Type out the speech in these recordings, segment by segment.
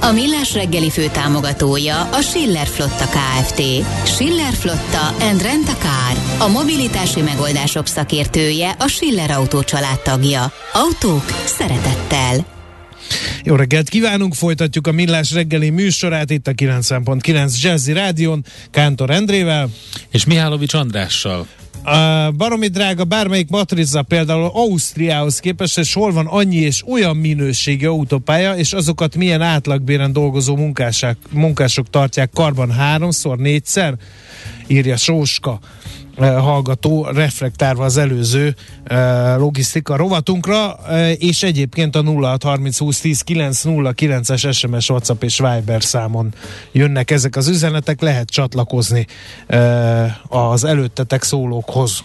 A Millás reggeli fő támogatója a Schiller Flotta KFT. Schiller Flotta and Rent a Car. A mobilitási megoldások szakértője a Schiller Autó tagja. Autók szeretettel. Jó reggelt kívánunk, folytatjuk a Millás reggeli műsorát itt a 90.9 Jazzy Rádion, Kántor Endrével. És Mihálovics Andrással. A baromi drága bármelyik matrica például Ausztriához képest, és hol van annyi és olyan minőségi autópálya, és azokat milyen átlagbéren dolgozó munkások, munkások tartják karban háromszor, négyszer, írja Sóska hallgató, reflektálva az előző logisztika rovatunkra, és egyébként a 0630 20 10 909 es SMS, WhatsApp és Viber számon jönnek ezek az üzenetek, lehet csatlakozni az előttetek szólókhoz.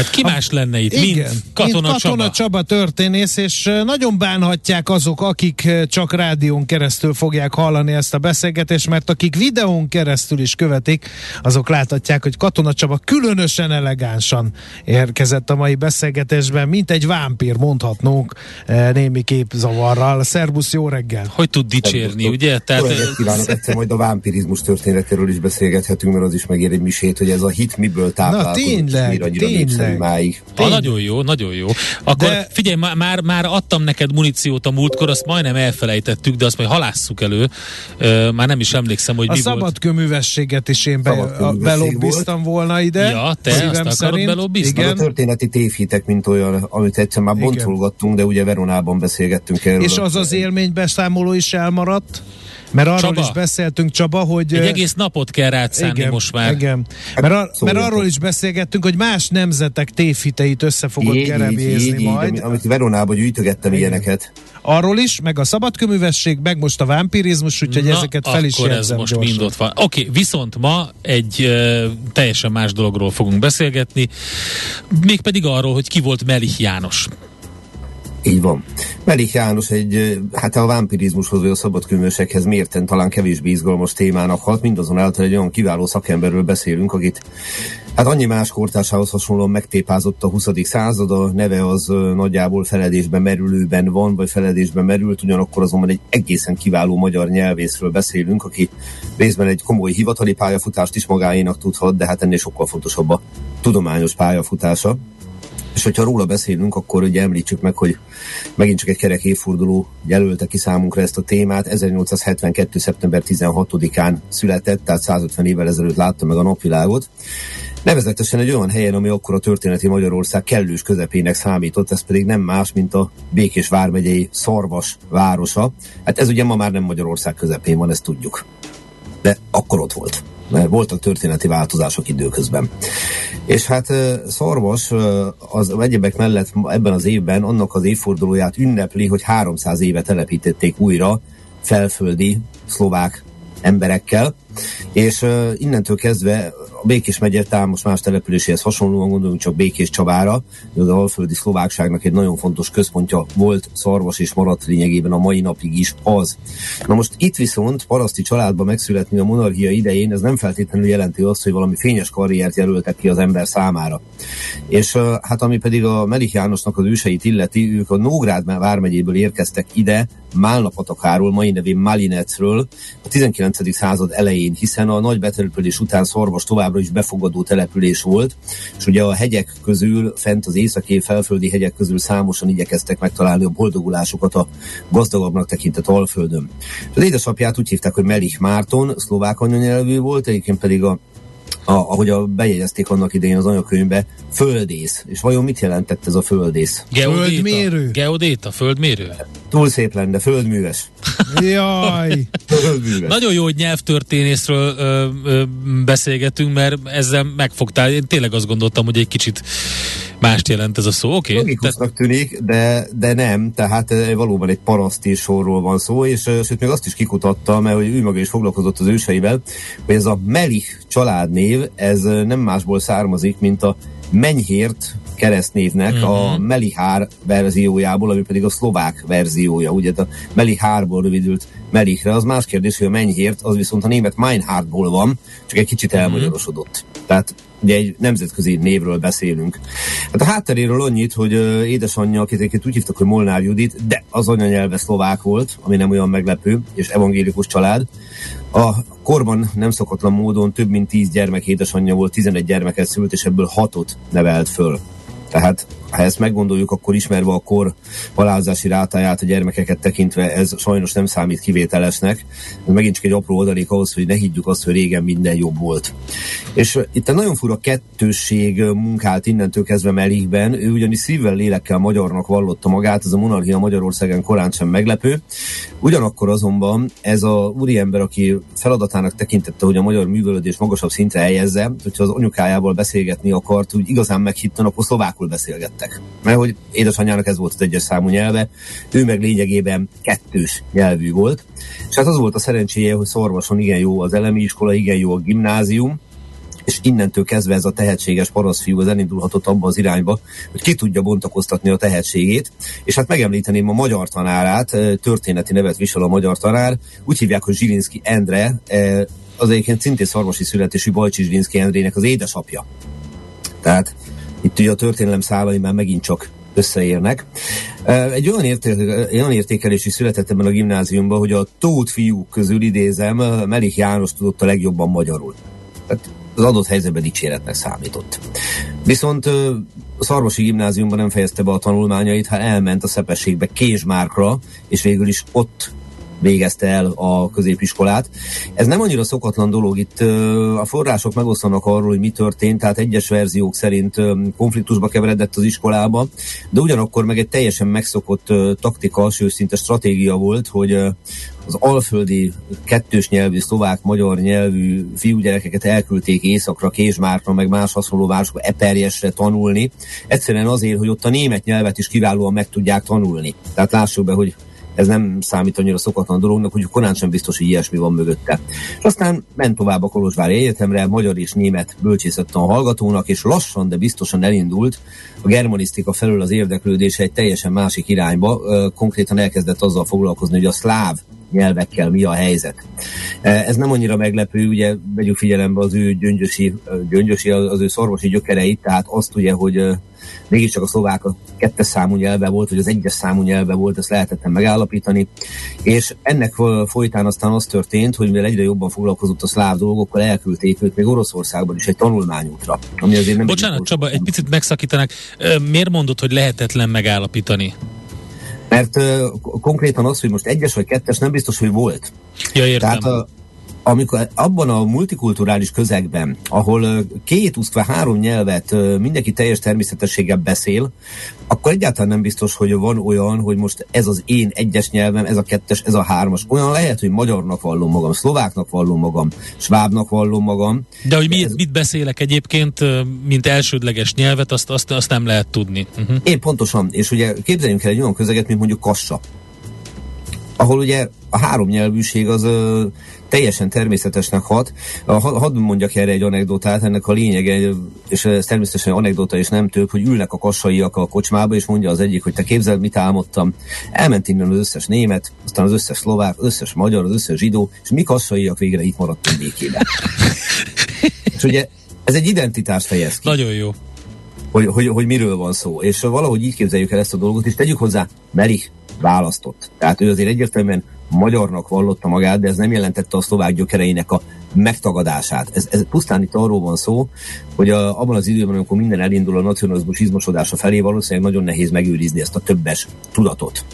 Hát ki más lenne itt, Igen, mint Katona, mint Katona Csaba. Csaba történész, és nagyon bánhatják azok, akik csak rádión keresztül fogják hallani ezt a beszélgetést, mert akik videón keresztül is követik, azok láthatják, hogy Katona Csaba különösen elegánsan érkezett a mai beszélgetésben, mint egy vámpír, mondhatnunk némi képzavarral. Szerbusz, jó reggel! Hogy tud dicsérni, Szerbusz, ugye? Tehát... kívánok, egyszer majd a vámpirizmus történetéről is beszélgethetünk, mert az is megér egy misét, hogy ez a hit miből táplálkozik, Na tényleg, tényleg máig. Ha, nagyon jó, nagyon jó. Akkor de... figyelj, már, már, adtam neked muníciót a múltkor, azt majdnem elfelejtettük, de azt majd halásszuk elő. Uh, már nem is emlékszem, hogy a mi szabadkőművességet is én be, belobbiztam volna ide. Ja, te azt akarod szerint. belobbizni? Igen. A történeti tévhitek, mint olyan, amit egyszer már bontolgattunk, de ugye Veronában beszélgettünk erről. És az az élménybeszámoló is elmaradt? Mert arról Csaba. is beszéltünk, Csaba, hogy... Egy egész napot kell rácánni igen, most már. Igen. Hát mert, ar- mert arról is beszélgettünk, hogy más nemzetek tévhiteit össze fogod gerebézni majd. Így, amit Veronában gyűjtögettem igen. ilyeneket. Arról is, meg a szabadköművesség, meg most a vámpirizmus, úgyhogy Na, ezeket fel is akkor ez most mind ott van. Oké, okay, viszont ma egy uh, teljesen más dologról fogunk beszélgetni, mégpedig arról, hogy ki volt Melich János. Így van. Melik János egy, hát a vámpirizmushoz vagy a szabadkőműsekhez mérten talán kevésbé izgalmas témának hat, mindazonáltal egy olyan kiváló szakemberről beszélünk, akit hát annyi más kortársához hasonlóan megtépázott a 20. század, a neve az nagyjából feledésben merülőben van, vagy feledésben merült, ugyanakkor azonban egy egészen kiváló magyar nyelvészről beszélünk, aki részben egy komoly hivatali pályafutást is magáénak tudhat, de hát ennél sokkal fontosabb a tudományos pályafutása. És hogyha róla beszélünk, akkor ugye említsük meg, hogy megint csak egy kerek évforduló jelölte ki számunkra ezt a témát. 1872. szeptember 16-án született, tehát 150 évvel ezelőtt látta meg a napvilágot. Nevezetesen egy olyan helyen, ami akkor a történeti Magyarország kellős közepének számított, ez pedig nem más, mint a Békés vármegyei Szarvas városa. Hát ez ugye ma már nem Magyarország közepén van, ezt tudjuk. De akkor ott volt mert voltak történeti változások időközben. És hát Szarvas az egyebek mellett ebben az évben annak az évfordulóját ünnepli, hogy 300 éve telepítették újra felföldi szlovák emberekkel, és uh, innentől kezdve a Békés megye most más településéhez hasonlóan gondolunk csak Békés Csabára, az alföldi szlovákságnak egy nagyon fontos központja volt, szarvas és maradt lényegében a mai napig is az. Na most itt viszont paraszti családba megszületni a monarchia idején, ez nem feltétlenül jelenti azt, hogy valami fényes karriert jelöltek ki az ember számára. És uh, hát ami pedig a Melik Jánosnak az őseit illeti, ők a Nógrád vármegyéből érkeztek ide, Málnapatakáról, mai nevén Malinecről, a 19. század elején, hiszen a nagy betelepülés után Szarvas továbbra is befogadó település volt, és ugye a hegyek közül, fent az északi felföldi hegyek közül számosan igyekeztek megtalálni a boldogulásukat a gazdagabbnak tekintett Alföldön. Az édesapját úgy hívták, hogy Melich Márton, szlovák anyanyelvű volt, egyébként pedig a a, ahogy a bejegyezték annak idején az anyakönyvbe, földész. És vajon mit jelentett ez a földész? Geodéta? Földmérő? Geodéta, földmérő? Túl szép lenne, földműves. Jaj! földműves. Nagyon jó, hogy nyelvtörténészről ö, ö, beszélgetünk, mert ezzel megfogtál. Én tényleg azt gondoltam, hogy egy kicsit mást jelent ez a szó. Oké. Okay. Logikusnak tűnik, de, de nem, tehát eh, valóban egy paraszti sorról van szó, és eh, sőt még azt is kikutatta, mert hogy ő maga is foglalkozott az őseivel, hogy ez a Melich családnév, ez eh, nem másból származik, mint a Menyhért keresztnévnek uh-huh. a mhm. Melihár verziójából, ami pedig a szlovák verziója, ugye a Melihárból rövidült Melichre, az más kérdés, hogy a Menyhért, az viszont a német Meinhardból van, csak egy kicsit mhm. elmagyarosodott. Uh-huh. Tehát ugye egy nemzetközi névről beszélünk. Hát a hátteréről annyit, hogy édesanyja, akit egyébként úgy hívtak, hogy Molnár Judit, de az anyanyelve szlovák volt, ami nem olyan meglepő, és evangélikus család. A korban nem szokatlan módon több mint tíz gyermek édesanyja volt, 11 gyermeket szült, és ebből hatot nevelt föl. Tehát ha ezt meggondoljuk, akkor ismerve a kor halálozási rátáját a gyermekeket tekintve, ez sajnos nem számít kivételesnek. Ez megint csak egy apró adalék ahhoz, hogy ne higgyük azt, hogy régen minden jobb volt. És itt egy nagyon fura kettősség munkált innentől kezdve Melikben. Ő ugyanis szívvel, lélekkel magyarnak vallotta magát, ez a monarchia Magyarországon korán sem meglepő. Ugyanakkor azonban ez a úriember, aki feladatának tekintette, hogy a magyar művelődés magasabb szintre helyezze, hogyha az anyukájával beszélgetni akart, úgy igazán meghitten, akkor szlovákul beszélgett lettek. Mert hogy édesanyjának ez volt az egyes számú nyelve, ő meg lényegében kettős nyelvű volt. És hát az volt a szerencséje, hogy Szorvason igen jó az elemi iskola, igen jó a gimnázium, és innentől kezdve ez a tehetséges paraszfiú az elindulhatott abba az irányba, hogy ki tudja bontakoztatni a tehetségét, és hát megemlíteném a magyar tanárát, történeti nevet visel a magyar tanár, úgy hívják, hogy Zsilinszki Endre, az egyébként szintén szarvasi születésű Bajcsi Zsilinszki Endrének az édesapja. Tehát itt ugye a történelem szálai már megint csak összeérnek. Egy olyan, érté- olyan értékelési született ebben a gimnáziumban, hogy a tót fiúk közül idézem, Melik János tudott a legjobban magyarul. Tehát az adott helyzetben dicséretnek számított. Viszont a Szarvasi gimnáziumban nem fejezte be a tanulmányait, ha elment a Szepességbe Kézsmárkra, és végül is ott végezte el a középiskolát. Ez nem annyira szokatlan dolog, itt a források megosztanak arról, hogy mi történt, tehát egyes verziók szerint konfliktusba keveredett az iskolába, de ugyanakkor meg egy teljesen megszokott taktika, sőt szinte stratégia volt, hogy az alföldi kettős nyelvű, szlovák-magyar nyelvű fiúgyerekeket elküldték északra, Kézsmárkra, meg más hasonló városokba Eperjesre tanulni. Egyszerűen azért, hogy ott a német nyelvet is kiválóan meg tudják tanulni. Tehát lássuk be, hogy ez nem számít annyira szokatlan dolognak, hogy korán sem biztos, hogy ilyesmi van mögötte. És aztán ment tovább a Kolozsvári Egyetemre, magyar és német bölcsészettan hallgatónak, és lassan, de biztosan elindult a germanisztika felől az érdeklődése egy teljesen másik irányba. Konkrétan elkezdett azzal foglalkozni, hogy a szláv nyelvekkel mi a helyzet. Ez nem annyira meglepő, ugye vegyük figyelembe az ő gyöngyösi, gyöngyösi az ő szorvosi gyökereit, tehát azt ugye, hogy mégiscsak a szlovák a kettes számú nyelve volt, vagy az egyes számú nyelve volt, ezt lehetetlen megállapítani. És ennek folytán aztán az történt, hogy mivel egyre jobban foglalkozott a szláv dolgokkal, elküldték őt még Oroszországban is egy tanulmányútra. Ami azért nem Bocsánat, Csaba, egy picit megszakítanak. Miért mondod, hogy lehetetlen megállapítani? Mert uh, konkrétan az, hogy most egyes vagy kettes, nem biztos, hogy volt. Ja, értem. Tehát a, amikor abban a multikulturális közegben, ahol két, vagy három nyelvet mindenki teljes természetességgel beszél, akkor egyáltalán nem biztos, hogy van olyan, hogy most ez az én egyes nyelvem, ez a kettes, ez a hármas. Olyan lehet, hogy magyarnak vallom magam, szlováknak vallom magam, svábnak vallom magam. De hogy mit, ez... mit beszélek egyébként, mint elsődleges nyelvet, azt, azt, azt nem lehet tudni. Uh-huh. Én pontosan. És ugye képzeljünk el egy olyan közeget, mint mondjuk Kassa ahol ugye a három nyelvűség az ö, teljesen természetesnek hat. Hadd mondjak erre egy anekdotát, ennek a lényege, és ez természetesen anekdota és nem több, hogy ülnek a kassaiak a kocsmába, és mondja az egyik, hogy te képzeld, mit álmodtam. Elment innen az összes német, aztán az összes szlovák, az összes magyar, az összes zsidó, és mi kassaiak végre itt maradtunk békében. és ugye ez egy identitást fejez ki. Nagyon jó. Hogy, hogy, hogy miről van szó. És valahogy így képzeljük el ezt a dolgot, és tegyük hozzá, Merich választott. Tehát ő azért egyértelműen magyarnak vallotta magát, de ez nem jelentette a szlovák gyökereinek a megtagadását. Ez, ez pusztán itt arról van szó, hogy a, abban az időben, amikor minden elindul a nacionalizmus izmosodása felé, valószínűleg nagyon nehéz megőrizni ezt a többes tudatot.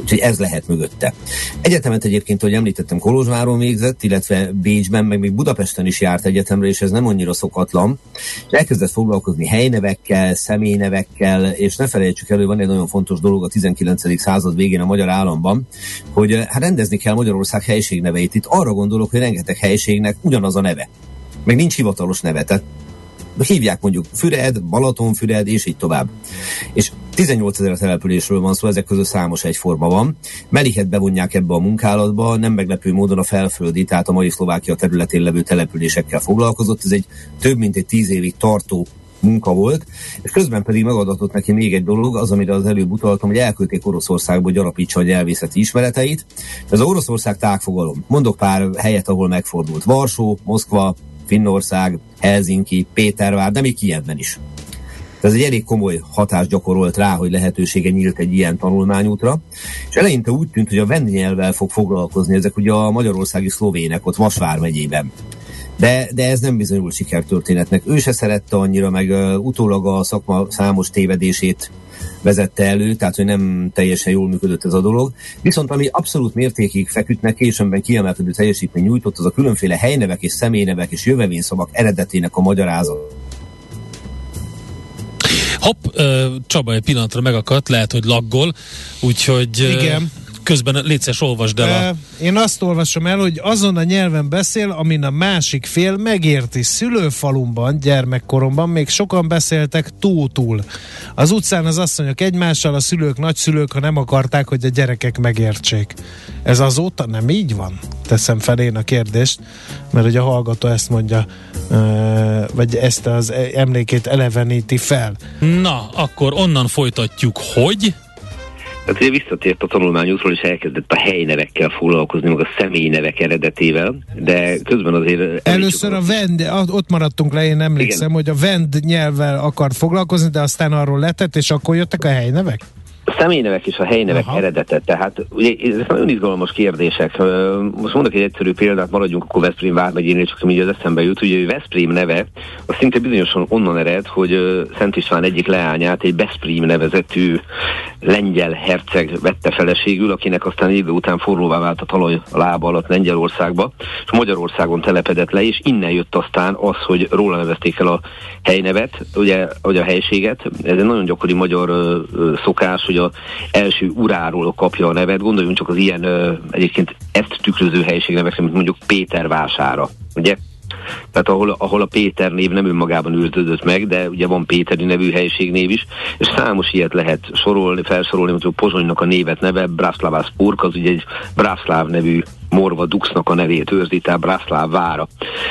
Úgyhogy ez lehet mögötte. Egyetemet egyébként, ahogy említettem, Kolozsváron végzett, illetve Bécsben, meg még Budapesten is járt egyetemre, és ez nem annyira szokatlan. Elkezdett foglalkozni helynevekkel, személynevekkel, és ne felejtsük elő, van egy nagyon fontos dolog a 19. század végén a magyar államban, hogy hát rendezni kell Magyarország helységneveit. Itt arra gondolok, hogy rengeteg helységnek ugyanaz a neve. Meg nincs hivatalos neve. Tehát hívják mondjuk Füred, Balatonfüred, és így tovább. És 18 ezer településről van szó, ezek közül számos egyforma van. Melihet bevonják ebbe a munkálatba, nem meglepő módon a felföldi, tehát a mai Szlovákia területén levő településekkel foglalkozott. Ez egy több mint egy tíz évig tartó munka volt, és közben pedig megadatott neki még egy dolog, az, amire az előbb utaltam, hogy elküldték Oroszországba, hogy gyarapítsa a nyelvészeti ismereteit. Ez az Oroszország tágfogalom. Mondok pár helyet, ahol megfordult. Varsó, Moszkva, Finnország, Helsinki, Pétervár, de még Kievben is. Ez egy elég komoly hatást gyakorolt rá, hogy lehetősége nyílt egy ilyen tanulmányútra. És eleinte úgy tűnt, hogy a vendnyelvvel fog foglalkozni, ezek ugye a magyarországi szlovének ott Vasvár megyében. De, de ez nem bizonyul sikertörténetnek. Ő se szerette annyira, meg uh, utólag a szakma számos tévedését vezette elő, tehát hogy nem teljesen jól működött ez a dolog. Viszont ami abszolút mértékig feküdnek, későbben kiemelkedő teljesítmény nyújtott, az a különféle helynevek és személynevek és jövevényszavak eredetének a magyarázat. Hopp, Csaba egy pillanatra megakadt, lehet, hogy laggol, úgyhogy... Igen közben létszes olvasd el. A... Én azt olvasom el, hogy azon a nyelven beszél, amin a másik fél megérti. Szülőfalumban, gyermekkoromban még sokan beszéltek tótul. Az utcán az asszonyok egymással, a szülők, nagyszülők, ha nem akarták, hogy a gyerekek megértsék. Ez azóta nem így van? Teszem fel én a kérdést, mert hogy a hallgató ezt mondja, vagy ezt az emlékét eleveníti fel. Na, akkor onnan folytatjuk, hogy... Tehát ugye visszatért a tanulmányútról, és elkezdett a helynevekkel foglalkozni, meg a személynevek eredetével, de közben azért... Először a vend, ott maradtunk le, én emlékszem, Igen. hogy a vend nyelvvel akart foglalkozni, de aztán arról letett, és akkor jöttek a helynevek? A személynevek és a helynevek Aha. eredete, tehát ugye ezek nagyon izgalmas kérdések. Most mondok egy egyszerű példát, maradjunk akkor Veszprém vármegyénél, csak ami az eszembe jut, hogy Veszprém neve, az szinte bizonyosan onnan ered, hogy Szent István egyik leányát egy Veszprém nevezetű lengyel herceg vette feleségül, akinek aztán idő után forróvá vált a talaj a lába alatt Lengyelországba, és Magyarországon telepedett le, és innen jött aztán az, hogy róla nevezték el a helynevet, ugye, vagy a helységet. Ez egy nagyon gyakori magyar szokás, hogy a első uráról kapja a nevet. Gondoljunk csak az ilyen egyébként ezt tükröző helységnevekre, mint mondjuk Péter vására. Ugye tehát ahol, ahol a Péter név nem önmagában őrződött meg, de ugye van Péteri nevű helységnév is, és számos ilyet lehet sorolni, felsorolni, mondjuk Pozsonynak a névet neve, Braslavas Purk, az ugye egy Braslav nevű Morva Duxnak a nevét őrzi, tehát Brászláv vára.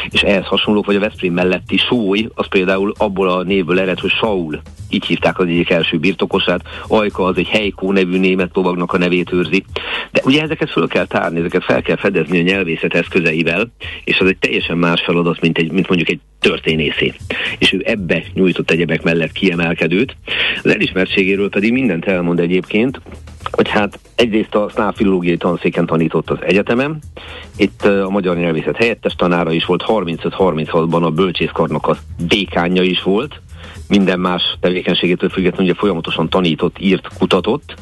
És ehhez hasonlók, vagy a Veszprém melletti Sóly, az például abból a névből ered, hogy Saul, így hívták az egyik első birtokosát, Ajka az egy Heikó nevű német lovagnak a nevét őrzi. De ugye ezeket föl kell tárni, ezeket fel kell fedezni a nyelvészet eszközeivel, és az egy teljesen más feladat, mint, egy, mint mondjuk egy történészé. És ő ebbe nyújtott egyebek mellett kiemelkedőt. Az elismertségéről pedig mindent elmond egyébként, hogy hát egyrészt a szláv filológiai tanszéken tanított az egyetemen, itt a magyar nyelvészet helyettes tanára is volt, 35-36-ban a bölcsészkarnak a dékánja is volt, minden más tevékenységétől függetlenül ugye folyamatosan tanított, írt, kutatott,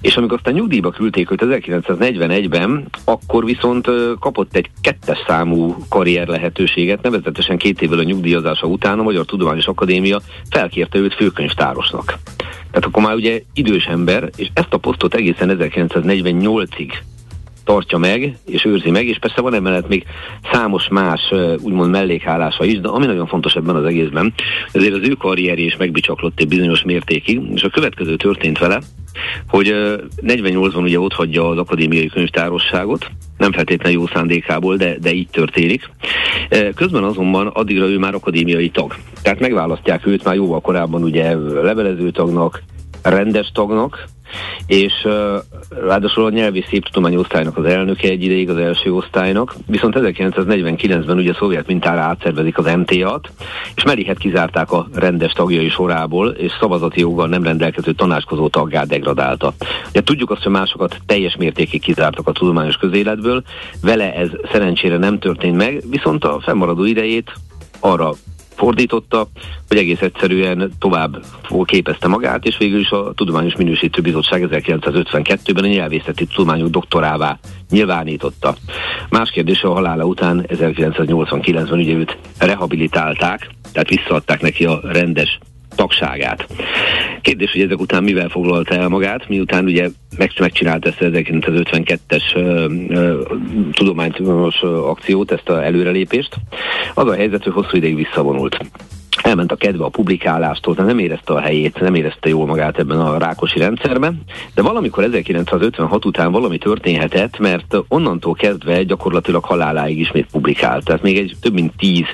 és amikor aztán nyugdíjba küldték őt 1941-ben, akkor viszont kapott egy kettes számú karrier lehetőséget, nevezetesen két évvel a nyugdíjazása után a Magyar Tudományos Akadémia felkérte őt főkönyvtárosnak. Tehát akkor már ugye idős ember, és ezt a posztot egészen 1948-ig tartja meg, és őrzi meg, és persze van emellett még számos más úgymond mellékállása is, de ami nagyon fontos ebben az egészben, ezért az ő karrierje is megbicsaklott egy bizonyos mértékig, és a következő történt vele, hogy 48-ban ugye ott hagyja az akadémiai könyvtárosságot, nem feltétlenül jó szándékából, de, de így történik. Közben azonban addigra ő már akadémiai tag. Tehát megválasztják őt már jóval korábban ugye levelező tagnak, rendes tagnak, és uh, ráadásul a nyelvi széptudományi osztálynak az elnöke egy ideig az első osztálynak, viszont 1949-ben ugye szovjet mintára átszervezik az MTA-t, és Melihet kizárták a rendes tagjai sorából, és szavazati joggal nem rendelkező tanácskozó taggá degradálta. Ugye tudjuk azt, hogy másokat teljes mértékig kizártak a tudományos közéletből, vele ez szerencsére nem történt meg, viszont a fennmaradó idejét arra fordította, hogy egész egyszerűen tovább képezte magát, és végül is a Tudományos Minősítő Bizottság 1952-ben a nyelvészeti tudományok doktorává nyilvánította. Más kérdés, a halála után 1989-ben ugye őt rehabilitálták, tehát visszaadták neki a rendes tagságát. Kérdés, hogy ezek után mivel foglalta el magát, miután ugye meg, megcsinálta ezt 1952-es tudományos akciót, ezt a előrelépést. Az a helyzet, hogy hosszú ideig visszavonult elment a kedve a publikálástól, de nem érezte a helyét, nem érezte jól magát ebben a rákosi rendszerben, de valamikor 1956 után valami történhetett, mert onnantól kezdve gyakorlatilag haláláig ismét publikált. Tehát még egy több mint tíz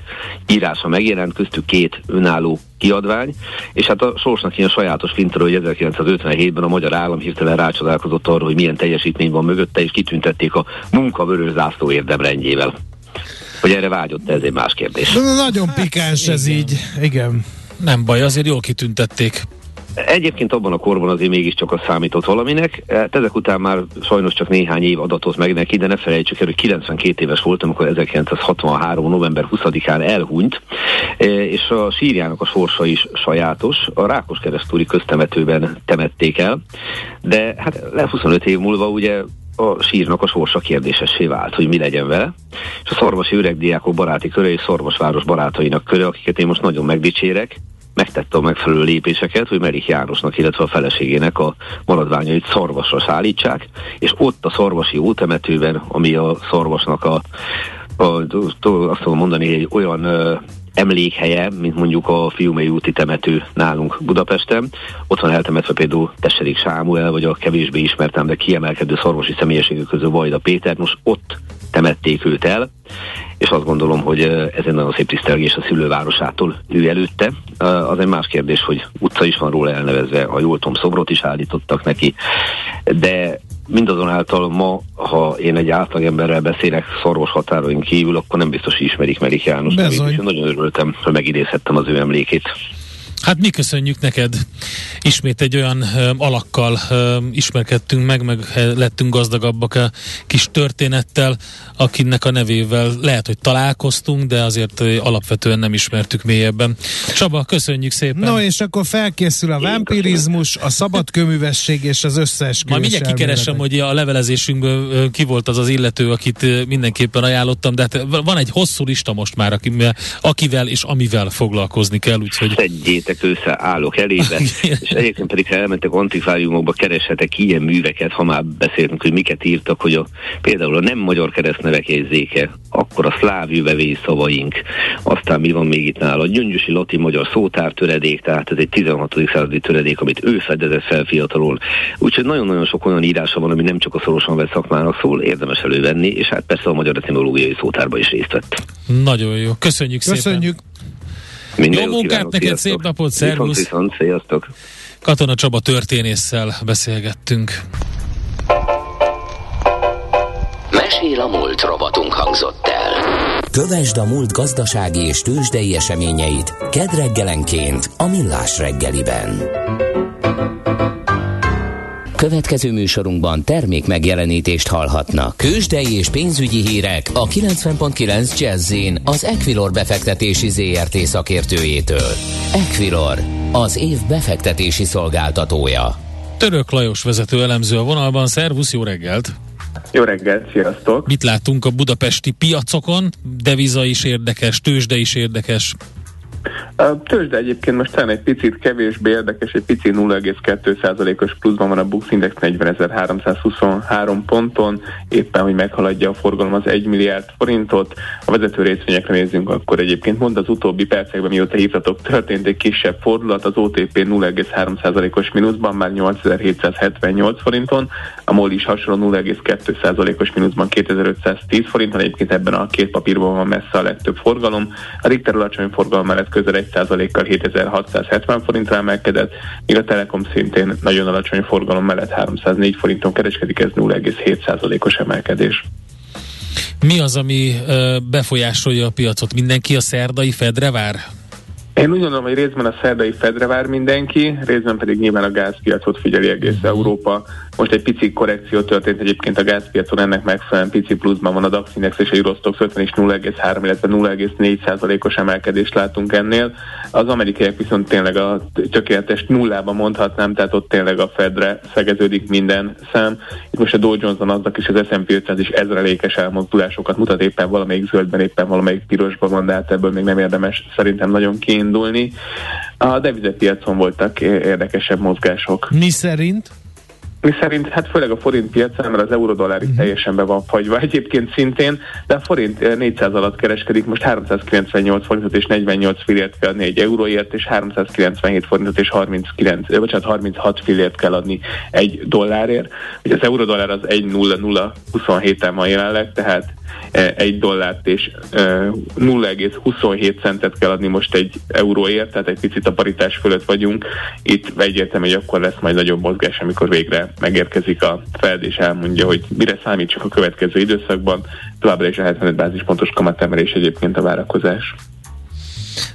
írása megjelent, köztük két önálló kiadvány, és hát a sorsnak ilyen sajátos fintra, hogy 1957-ben a magyar állam hirtelen rácsodálkozott arra, hogy milyen teljesítmény van mögötte, és kitüntették a munkavörös zászló érdemrendjével. Hogy erre vágyott, ez egy más kérdés. Nagyon pikáns ez igen. így, igen. Nem baj, azért jól kitüntették. Egyébként abban a korban azért mégiscsak a számított valaminek. Hát ezek után már sajnos csak néhány év adatot meg neki, de ne felejtsük el, hogy 92 éves volt, amikor 1963. november 20-án elhunyt, e, és a sírjának a sorsa is sajátos. A Rákos keresztúri köztemetőben temették el, de hát le 25 év múlva ugye a sírnak a sorsa kérdésessé vált, hogy mi legyen vele. És a szorvosi öregdiákok baráti köre és Szorvosváros barátainak köre, akiket én most nagyon megdicsérek, megtette a megfelelő lépéseket, hogy Merik Jánosnak, illetve a feleségének a maradványait szorvasra szállítsák, és ott a szorvasi ótemetőben, ami a szorvasnak a, a, a azt tudom mondani, egy olyan emlékhelye, mint mondjuk a Fiumei úti temető nálunk Budapesten. Ott van eltemetve például Tesserik Sámuel, vagy a kevésbé ismertem, de kiemelkedő szorvosi személyiségek közül Vajda Péter. Most ott temették őt el, és azt gondolom, hogy ez egy nagyon szép tisztelgés a szülővárosától ő előtte. Az egy más kérdés, hogy utca is van róla elnevezve, a jól tudom, szobrot is állítottak neki, de mindazonáltal ma, ha én egy átlagemberrel beszélek szorvos határoink kívül, akkor nem biztos, hogy ismerik Merik János nagyon örültem, hogy megidézhettem az ő emlékét. Hát mi köszönjük neked. Ismét egy olyan alakkal ismerkedtünk meg, meg lettünk gazdagabbak a kis történettel, akinek a nevével lehet, hogy találkoztunk, de azért alapvetően nem ismertük mélyebben. Csaba, köszönjük szépen. No, és akkor felkészül a vampirizmus, a szabadköművesség és az összes Majd mindjárt kikeresem, hogy a levelezésünkből ki volt az az illető, akit mindenképpen ajánlottam, de hát van egy hosszú lista most már, akivel, akivel és amivel foglalkozni kell, úgyhogy... Szedjétek össze, állok elébe, és egyébként pedig ha elmentek antikváriumokba, kereshetek ilyen műveket, ha már beszéltünk, hogy miket írtak, hogy a, például a nem magyar keresztnevek jegyzéke, akkor a szláv jövevény szavaink, aztán mi van még itt nála, a gyöngyösi latin magyar szótár töredék, tehát ez egy 16. századi töredék, amit ő fedezett fel fiatalon. Úgyhogy nagyon-nagyon sok olyan írása van, ami nem csak a szorosan vett szakmának szól, érdemes elővenni, és hát persze a magyar etimológiai szótárba is részt vett. Nagyon jó. Köszönjük, Köszönjük. szépen. Minden Jó munkát neked, sziasztok. szép napot, szervusz! Viszont, viszont, sziasztok! Katona Csaba történésszel beszélgettünk. Mesél a múlt robotunk hangzott el. Kövesd a múlt gazdasági és tőzsdei eseményeit kedd reggelenként a Millás reggeliben. Következő műsorunkban termék megjelenítést hallhatnak. Kősdei és pénzügyi hírek a 90.9 jazz az Equilor befektetési ZRT szakértőjétől. Equilor, az év befektetési szolgáltatója. Török Lajos vezető elemző a vonalban. Szervusz, jó reggelt! Jó reggelt, sziasztok! Mit látunk a budapesti piacokon? Deviza is érdekes, tőzsde is érdekes. A tőzsde egyébként most talán egy picit kevésbé érdekes, egy pici 0,2%-os pluszban van a Bux Index 40.323 ponton, éppen, hogy meghaladja a forgalom az 1 milliárd forintot. A vezető részvényekre nézzünk, akkor egyébként mond az utóbbi percekben, mióta hívtatok, történt egy kisebb fordulat, az OTP 0,3%-os mínuszban már 8778 forinton, a MOL is hasonló 0,2%-os mínuszban 2510 forinton, egyébként ebben a két papírban van messze a legtöbb forgalom. A Richter alacsony forgalom mellett közel 1%-kal 7670 forintra emelkedett, míg a Telekom szintén nagyon alacsony forgalom mellett 304 forinton kereskedik, ez 0,7%-os emelkedés. Mi az, ami befolyásolja a piacot? Mindenki a szerdai Fedre vár? Én úgy gondolom, hogy részben a szerdai Fedre vár mindenki, részben pedig nyilván a gázpiacot figyeli egész uh-huh. Európa, most egy pici korrekció történt egyébként a gázpiacon, ennek megfelelően pici pluszban van a DAX Index és a Eurostox 50 és 0,3, illetve 0,4 os emelkedést látunk ennél. Az amerikaiak viszont tényleg a tökéletes nullában mondhatnám, tehát ott tényleg a Fedre szegeződik minden szám. Itt most a Dow Jones-on aznak is az S&P 500 is ezrelékes elmozdulásokat mutat, éppen valamelyik zöldben, éppen valamelyik pirosban van, de hát ebből még nem érdemes szerintem nagyon kiindulni. A devizepiacon voltak érdekesebb mozgások. Mi szerint? Mi szerint, hát főleg a forint piacán, mert az euró-dollár uh-huh. teljesen be van fagyva egyébként szintén, de a forint 400 alatt kereskedik, most 398 forintot és 48 fillért kell adni egy euróért, és 397 forintot és 39, bocsánat, 36 fillért kell adni egy dollárért. Ugye az euró-dollár az 1,0027-en van jelenleg, tehát egy dollárt és 0,27 centet kell adni most egy euróért, tehát egy picit a paritás fölött vagyunk. Itt egyértelmű, hogy akkor lesz majd nagyobb mozgás, amikor végre megérkezik a Fed, és elmondja, hogy mire számítsuk a következő időszakban. Továbbra is a 75 bázispontos kamatemelés egyébként a várakozás.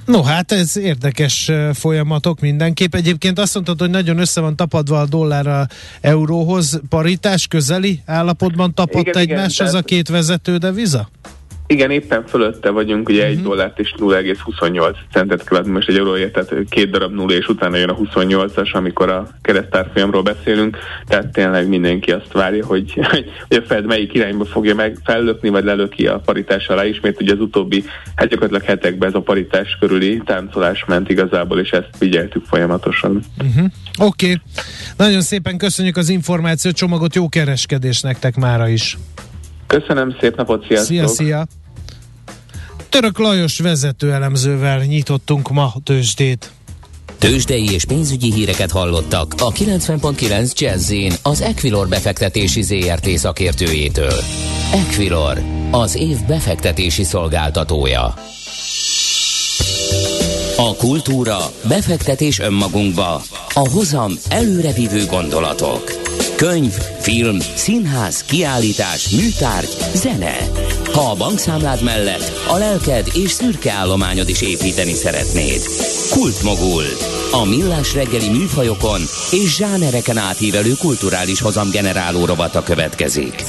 No hát ez érdekes folyamatok mindenképp. Egyébként azt mondtad, hogy nagyon össze van tapadva a dollár a euróhoz. Paritás közeli állapotban tapadt egymáshoz az a két vezető deviza? Igen, éppen fölötte vagyunk, ugye uh-huh. egy mhm. dollárt és 0,28 centet adni most egy euróért, tehát két darab nulla, és utána jön a 28-as, amikor a keresztárfolyamról beszélünk, tehát tényleg mindenki azt várja, hogy, hogy a Fed melyik irányba fogja meg fellökni, vagy lelöki a paritás alá ismét, ugye az utóbbi, hát gyakorlatilag hetekben ez a paritás körüli táncolás ment igazából, és ezt figyeltük folyamatosan. Uh-huh. Oké, okay. nagyon szépen köszönjük az információt, csomagot, jó kereskedés nektek mára is. Köszönöm, szép napot, sziasztok! Szia, szia! Török Lajos vezető elemzővel nyitottunk ma tőzsdét. Tőzsdei és pénzügyi híreket hallottak a 90.9 jazz az Equilor befektetési ZRT szakértőjétől. Equilor, az év befektetési szolgáltatója. A kultúra, befektetés önmagunkba, a hozam előrevívő gondolatok. Könyv, film, színház, kiállítás, műtárgy, zene. Ha a bankszámlád mellett a lelked és szürke állományod is építeni szeretnéd. Kultmogul. A millás reggeli műfajokon és zsánereken átívelő kulturális hozamgeneráló rovata következik.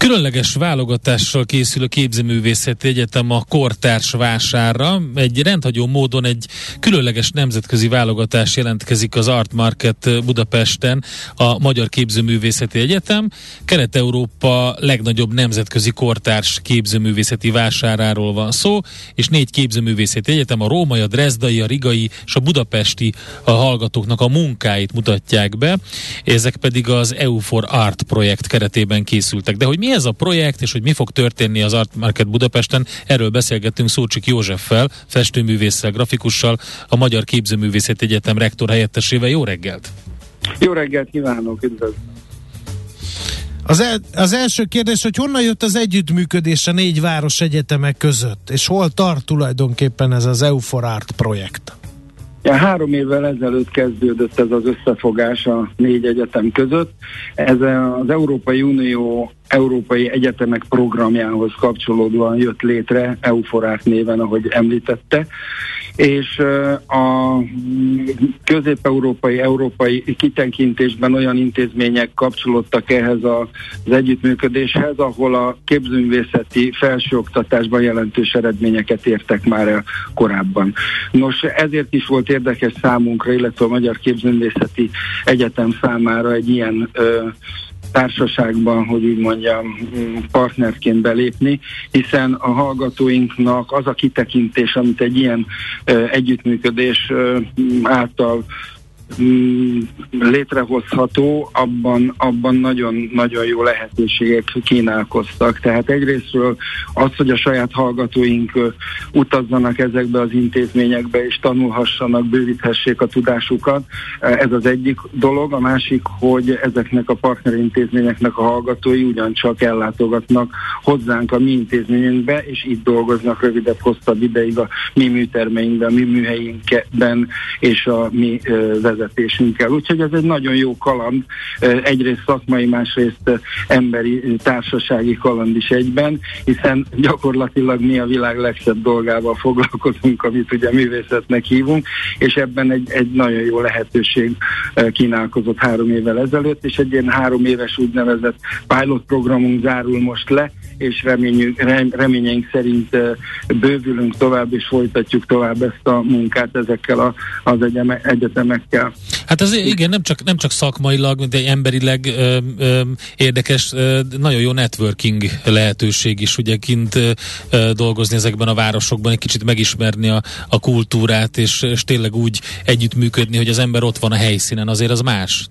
Különleges válogatással készül a Képzőművészeti Egyetem a kortárs vásárra. Egy rendhagyó módon egy különleges nemzetközi válogatás jelentkezik az Art Market Budapesten, a Magyar Képzőművészeti Egyetem. Kelet-Európa legnagyobb nemzetközi kortárs képzőművészeti vásáráról van szó, és négy képzőművészeti egyetem, a római, a drezdai, a rigai és a budapesti a hallgatóknak a munkáit mutatják be. Ezek pedig az EU for Art projekt keretében készültek. De hogy mi ez a projekt, és hogy mi fog történni az Art Market Budapesten, erről beszélgettünk Szócsik Józseffel, festőművésszel, grafikussal, a Magyar Képzőművészeti Egyetem rektor helyettesével. Jó reggelt! Jó reggelt kívánok, üdvözlöm! Az, el, az első kérdés, hogy honnan jött az együttműködés a négy város egyetemek között, és hol tart tulajdonképpen ez az EUFOR Art projekt? Ja, három évvel ezelőtt kezdődött ez az összefogás a négy egyetem között. Ez az Európai Unió Európai Egyetemek programjához kapcsolódóan jött létre, Euforát néven, ahogy említette, és a közép-európai, európai kitekintésben olyan intézmények kapcsolódtak ehhez az együttműködéshez, ahol a képzőművészeti felsőoktatásban jelentős eredményeket értek már korábban. Nos, ezért is volt érdekes számunkra, illetve a Magyar Képzőművészeti Egyetem számára egy ilyen ö, társaságban, hogy úgy mondjam, partnerként belépni, hiszen a hallgatóinknak az a kitekintés, amit egy ilyen együttműködés által Mm, létrehozható, abban, abban nagyon, nagyon jó lehetőségek kínálkoztak. Tehát egyrésztről az, hogy a saját hallgatóink utazzanak ezekbe az intézményekbe és tanulhassanak, bővíthessék a tudásukat, ez az egyik dolog. A másik, hogy ezeknek a partnerintézményeknek a hallgatói ugyancsak ellátogatnak hozzánk a mi intézményünkbe, és itt dolgoznak rövidebb, hosszabb ideig a mi műtermeinkben, a mi műhelyünkben és a mi vezetőink vezetésünkkel. Úgyhogy ez egy nagyon jó kaland, egyrészt szakmai, másrészt emberi társasági kaland is egyben, hiszen gyakorlatilag mi a világ legszebb dolgával foglalkozunk, amit ugye művészetnek hívunk, és ebben egy, egy nagyon jó lehetőség kínálkozott három évvel ezelőtt, és egy ilyen három éves úgynevezett pilot programunk zárul most le, és reményünk, reményeink szerint bővülünk tovább, és folytatjuk tovább ezt a munkát ezekkel a, az egyetemekkel. Hát ez igen, nem csak, nem csak szakmailag, de emberileg ö, ö, érdekes, ö, nagyon jó networking lehetőség is, ugye kint ö, dolgozni ezekben a városokban, egy kicsit megismerni a, a kultúrát, és, és tényleg úgy együttműködni, hogy az ember ott van a helyszínen, azért az más.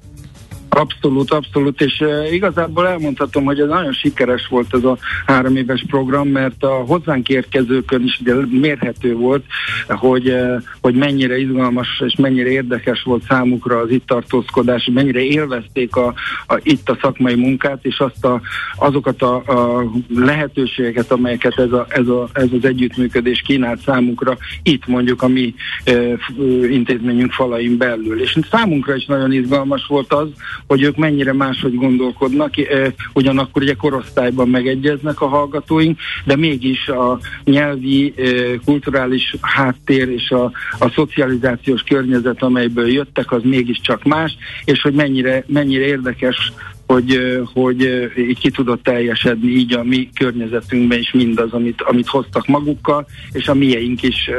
Abszolút, abszolút, és uh, igazából elmondhatom, hogy ez nagyon sikeres volt ez a három éves program, mert a hozzánk érkezőkön is ugye mérhető volt, hogy, uh, hogy mennyire izgalmas és mennyire érdekes volt számukra az itt tartózkodás, mennyire élvezték a, a, itt a szakmai munkát, és azt a, azokat a, a lehetőségeket, amelyeket ez, a, ez, a, ez az együttműködés kínált számukra, itt mondjuk a mi uh, intézményünk falain belül. És számunkra is nagyon izgalmas volt az, hogy ők mennyire máshogy gondolkodnak, ugyanakkor ugye korosztályban megegyeznek a hallgatóink, de mégis a nyelvi, kulturális háttér és a, a szocializációs környezet, amelyből jöttek, az mégiscsak más, és hogy mennyire, mennyire érdekes hogy, hogy ki tudott teljesedni így a mi környezetünkben is mindaz, amit, amit hoztak magukkal, és a mieink is,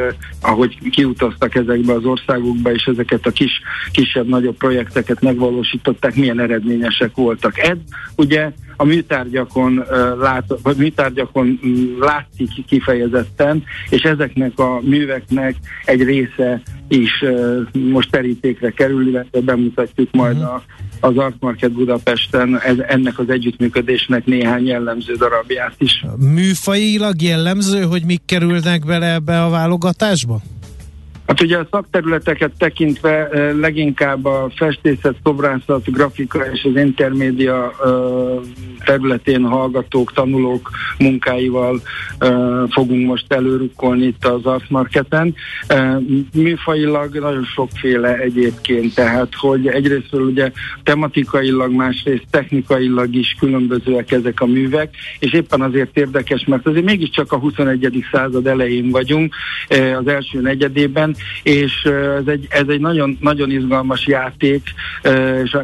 ahogy kiutaztak ezekbe az országokba, és ezeket a kis, kisebb-nagyobb projekteket megvalósították, milyen eredményesek voltak. Ez ugye a műtárgyakon, lát, vagy műtárgyakon látszik kifejezetten, és ezeknek a műveknek egy része is most terítékre kerül, illetve bemutatjuk majd uh-huh. a, az Art Market Budapesten ez, ennek az együttműködésnek néhány jellemző darabját is. Műfajilag jellemző, hogy mik kerülnek bele ebbe a válogatásba? Hát ugye a szakterületeket tekintve leginkább a festészet, szobrászat, grafika és az intermédia területén hallgatók, tanulók munkáival fogunk most előrukkolni itt az Artmarketen. Műfajilag nagyon sokféle egyébként, tehát hogy egyrészt ugye tematikailag, másrészt technikailag is különbözőek ezek a művek, és éppen azért érdekes, mert azért mégiscsak a 21. század elején vagyunk, az első negyedében, és ez egy, ez egy nagyon, nagyon izgalmas játék, és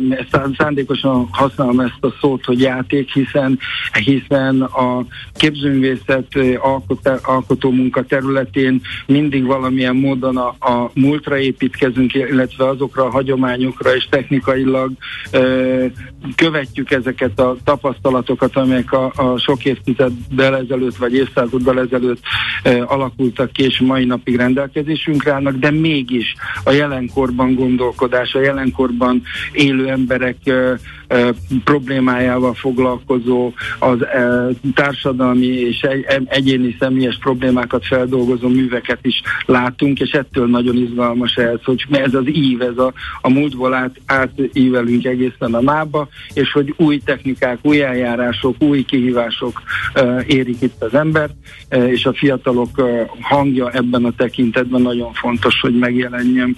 szándékosan használom ezt a szót, hogy játék, hiszen, hiszen a képzőművészet alkotó, alkotó munka területén mindig valamilyen módon a, a múltra építkezünk, illetve azokra a hagyományokra, és technikailag követjük ezeket a tapasztalatokat, amelyek a, a sok évtizeddel ezelőtt, vagy évszázaddal ezelőtt alakultak ki, és mai napig rendelkezésünkre állnak, de mégis a jelenkorban gondolkodás, a jelenkorban élő emberek problémájával foglalkozó, az társadalmi és egy, egyéni személyes problémákat feldolgozó műveket is látunk, és ettől nagyon izgalmas ez, hogy ez az ív, ez a, a múltból át, átívelünk egészen a mába, és hogy új technikák, új eljárások, új kihívások érik itt az embert, és a fiatalok hangja ebben a tekintetben nagyon fontos, hogy megjelenjen.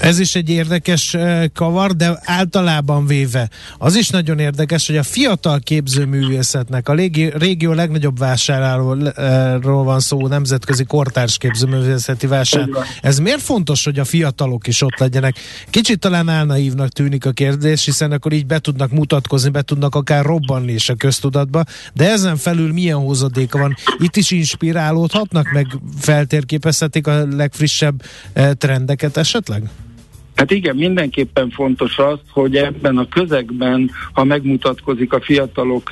Ez is egy érdekes kavar, de általában véve az is nagyon érdekes, hogy a fiatal képzőművészetnek a régi, régió legnagyobb vásáráról van szó, nemzetközi kortárs képzőművészeti vásár. Ez miért fontos, hogy a fiatalok is ott legyenek? Kicsit talán álnaívnak tűnik a kérdés, hiszen akkor így be tudnak mutatkozni, be tudnak akár robbanni is a köztudatba, de ezen felül milyen hozadéka van? Itt is inspirálódhatnak, meg feltérképezhetik a legfrissebb trendeket esetleg? Hát igen, mindenképpen fontos az, hogy ebben a közegben, ha megmutatkozik a fiatalok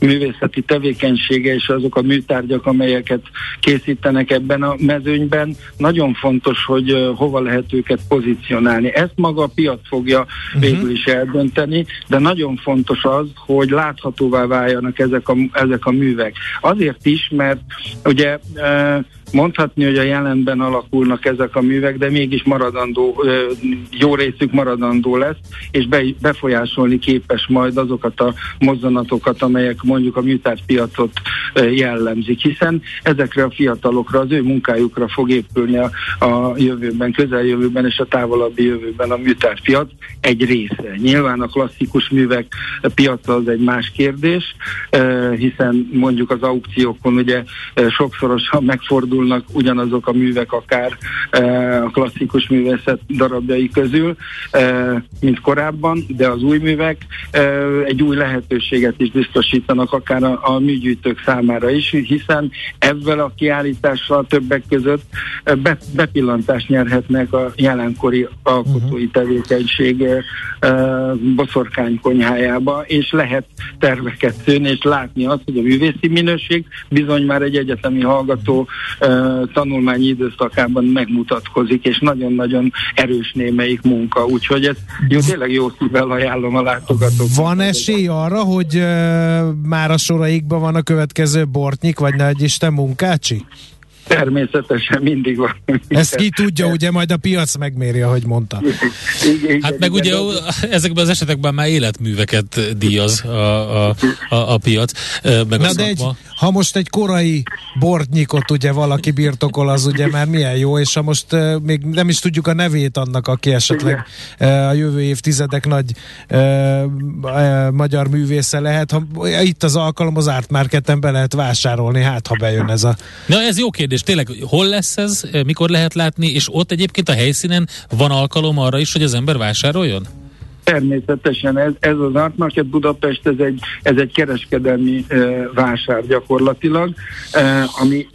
művészeti tevékenysége és azok a műtárgyak, amelyeket készítenek ebben a mezőnyben, nagyon fontos, hogy hova lehet őket pozícionálni. Ezt maga a piac fogja uh-huh. végül is eldönteni, de nagyon fontos az, hogy láthatóvá váljanak ezek a, ezek a művek. Azért is, mert ugye mondhatni, hogy a jelenben alakulnak ezek a művek, de mégis maradandó jó részük maradandó lesz, és be, befolyásolni képes majd azokat a mozzanatokat, amelyek mondjuk a műtárpiacot jellemzik, hiszen ezekre a fiatalokra, az ő munkájukra fog épülni a, a jövőben, közeljövőben és a távolabbi jövőben a műtárpiac egy része. Nyilván a klasszikus művek piaca az egy más kérdés, hiszen mondjuk az aukciókon ugye sokszorosan megfordulnak ugyanazok a művek akár a klasszikus művészet darabjai közül, mint korábban, de az új művek egy új lehetőséget is biztosítanak akár a, a műgyűjtők számára is, hiszen ebben a kiállítással többek között be, bepillantást nyerhetnek a jelenkori alkotói mhm. tevékenység boszorkány konyhájába, és lehet terveket szőni, és látni azt, hogy a művészi minőség bizony már egy egyetemi hallgató tanulmányi időszakában megmutatkozik, és nagyon-nagyon erős némelyik munka, úgyhogy ez jó, tényleg jó szívvel ajánlom a látogatók. Van esély arra, hogy uh, már a soraikban van a következő Bortnyik, vagy Nagy Isten munkácsi? Természetesen mindig van. Ezt ki tudja, ugye majd a piac megméri, ahogy mondta. Igen, hát meg ugye ezekben az esetekben már életműveket díjaz a, a, a, a piac. Meg Na de egy, ha most egy korai bortnyikot ugye valaki birtokol, az ugye már milyen jó, és ha most még nem is tudjuk a nevét annak, aki esetleg a jövő évtizedek nagy magyar művésze lehet, ha itt az alkalom az Art Marketen be lehet vásárolni, hát ha bejön ez a... Na ez jó kérdés, tényleg hol lesz ez, mikor lehet látni, és ott egyébként a helyszínen van alkalom arra is, hogy az ember vásároljon? Természetesen ez, ez az Art Market Budapest, ez egy, ez egy kereskedelmi e, vásár gyakorlatilag, e, ami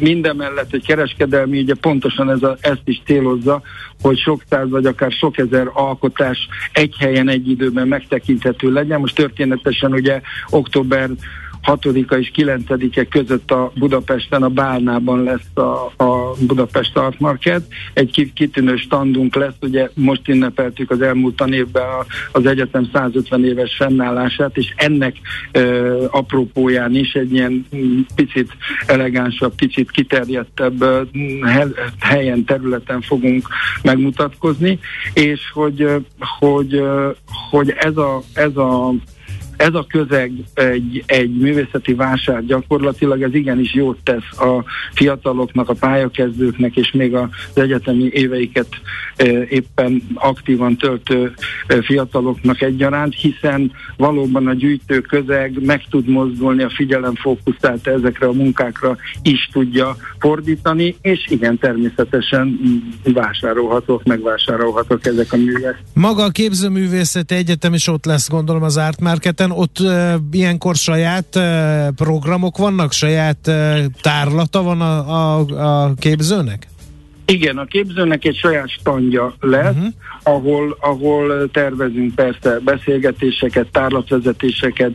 minden mellett egy kereskedelmi, ugye pontosan ez a, ezt is célozza, hogy sok száz vagy akár sok ezer alkotás egy helyen, egy időben megtekinthető legyen. Most történetesen ugye október 6-a és 9-e között a Budapesten, a Bálnában lesz a, a Budapest Art Market. Egy kitűnő standunk lesz, ugye most ünnepeltük az elmúlt évben az egyetem 150 éves fennállását, és ennek ö, apropóján is egy ilyen picit elegánsabb, kicsit kiterjedtebb ö, helyen, területen fogunk megmutatkozni, és hogy, hogy, hogy ez a, ez a ez a közeg egy, egy művészeti vásár gyakorlatilag, ez igenis jót tesz a fiataloknak, a pályakezdőknek, és még az egyetemi éveiket éppen aktívan töltő fiataloknak egyaránt, hiszen valóban a gyűjtő közeg meg tud mozdulni, a figyelem fókuszált ezekre a munkákra is tudja fordítani, és igen, természetesen vásárolhatók, megvásárolhatók ezek a művek. Maga a képzőművészeti egyetem is ott lesz, gondolom az Art Marketen, területen ott uh, ilyenkor saját uh, programok vannak, saját uh, tárlata van a, a, a képzőnek? Igen, a képzőnek egy saját standja lesz, uh-huh. ahol, ahol tervezünk persze beszélgetéseket, tárlatvezetéseket,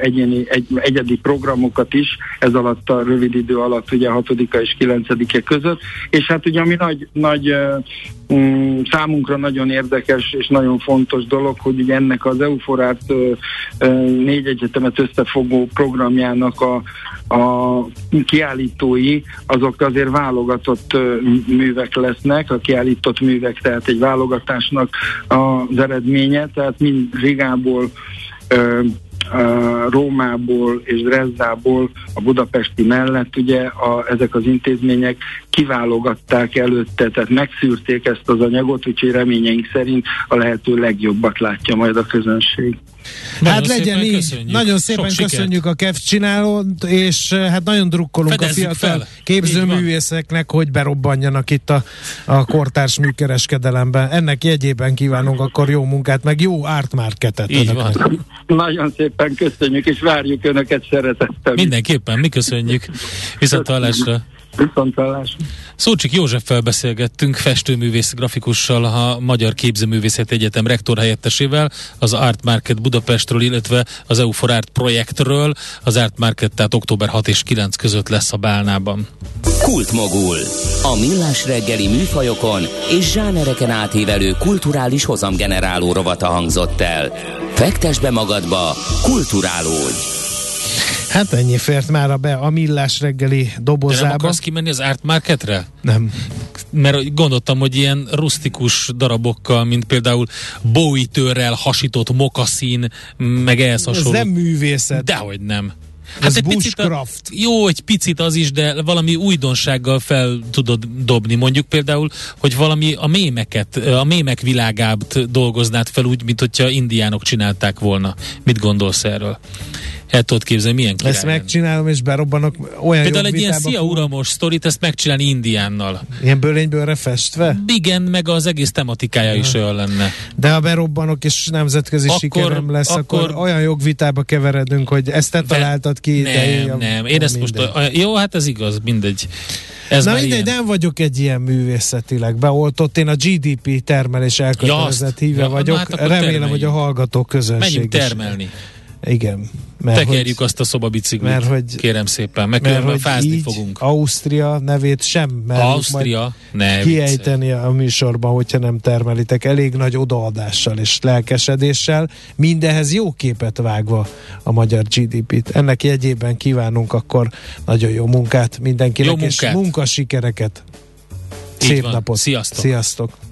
egyéni, egy, egyedi programokat is, ez alatt a rövid idő alatt, ugye 6 és 9 között, és hát ugye ami nagy, nagy um, számunkra nagyon érdekes és nagyon fontos dolog, hogy ugye ennek az Euforát uh, négy egyetemet összefogó programjának a, a kiállítói, azok azért válogatott uh, művek lesznek, a kiállított művek, tehát egy válogatásnak az eredménye, tehát mind Rigából, Rómából és Dresdából a budapesti mellett ugye a, ezek az intézmények kiválogatták előtte, tehát megszűrték ezt az anyagot, úgyhogy reményeink szerint a lehető legjobbat látja majd a közönség. Nagyon hát legyen így. Köszönjük. Nagyon szépen Sok köszönjük sikert. a KEF csinálót, és eh, hát nagyon drukkolunk Fedezzük a fiatal képzőművészeknek, hogy berobbanjanak itt a, a kortárs műkereskedelemben. Ennek jegyében kívánunk akkor jó munkát, meg jó ártmárketet. Így van. Nagyon szépen köszönjük, és várjuk Önöket szeretettel. Mindenképpen, mi köszönjük. Viszont hallásra. Viszontlátásra. Szócsik Józseffel beszélgettünk, festőművész grafikussal, a Magyar Képzőművészet Egyetem rektor helyettesével, az Art Market Budapestről, illetve az EU for Art projektről. Az Art Market tehát október 6 és 9 között lesz a Bálnában. Kultmogul. A millás reggeli műfajokon és zsánereken átívelő kulturális hozamgeneráló rovata hangzott el. Fektes be magadba, kulturálódj! Hát ennyi fért már a be a millás reggeli dobozába. De nem akarsz kimenni az Art Marketre? Nem. mert gondoltam, hogy ilyen rustikus darabokkal, mint például Bowie törrel hasított mokaszín, meg ehhez hasonló. Ez nem művészet. Dehogy nem. Hát Ez egy picit a, jó, egy picit az is, de valami újdonsággal fel tudod dobni. Mondjuk például, hogy valami a mémeket, a mémek világát dolgoznád fel úgy, mint hogyha indiánok csinálták volna. Mit gondolsz erről? El tudod képzelni, milyen király Ezt megcsinálom, és berobbanok olyan Például egy ilyen Szia Uramos sztorit, ezt megcsinálni Indiánnal. Ilyen bőlénybőlre festve? Igen, meg az egész tematikája ja. is olyan lenne. De ha berobbanok, és nemzetközi akkor, sikerem lesz, akkor, akkor olyan jogvitába keveredünk, hogy ezt te találtad ki. Nem, de nem, én ezt mindegy. most, jó, hát ez igaz, mindegy. Ez Na mindegy, nem vagyok egy ilyen művészetileg beoltott, én a GDP termelés elkötelezett ja, híve ja, vagyok. Hát Remélem, termeljük. hogy a hallgató közönség Menjünk termelni. Is. Igen. Mert Tekerjük hogy, azt a szobabiciklit, mert hogy, kérem szépen, meg mert hogy fázni fogunk. Ausztria nevét sem Ausztria ne kiejteni a műsorban, hogyha nem termelitek. Elég nagy odaadással és lelkesedéssel, mindehez jó képet vágva a magyar GDP-t. Ennek jegyében kívánunk akkor nagyon jó munkát mindenkinek, jó munkát. és munkasikereket. Szép napot! Sziasztok! Sziasztok!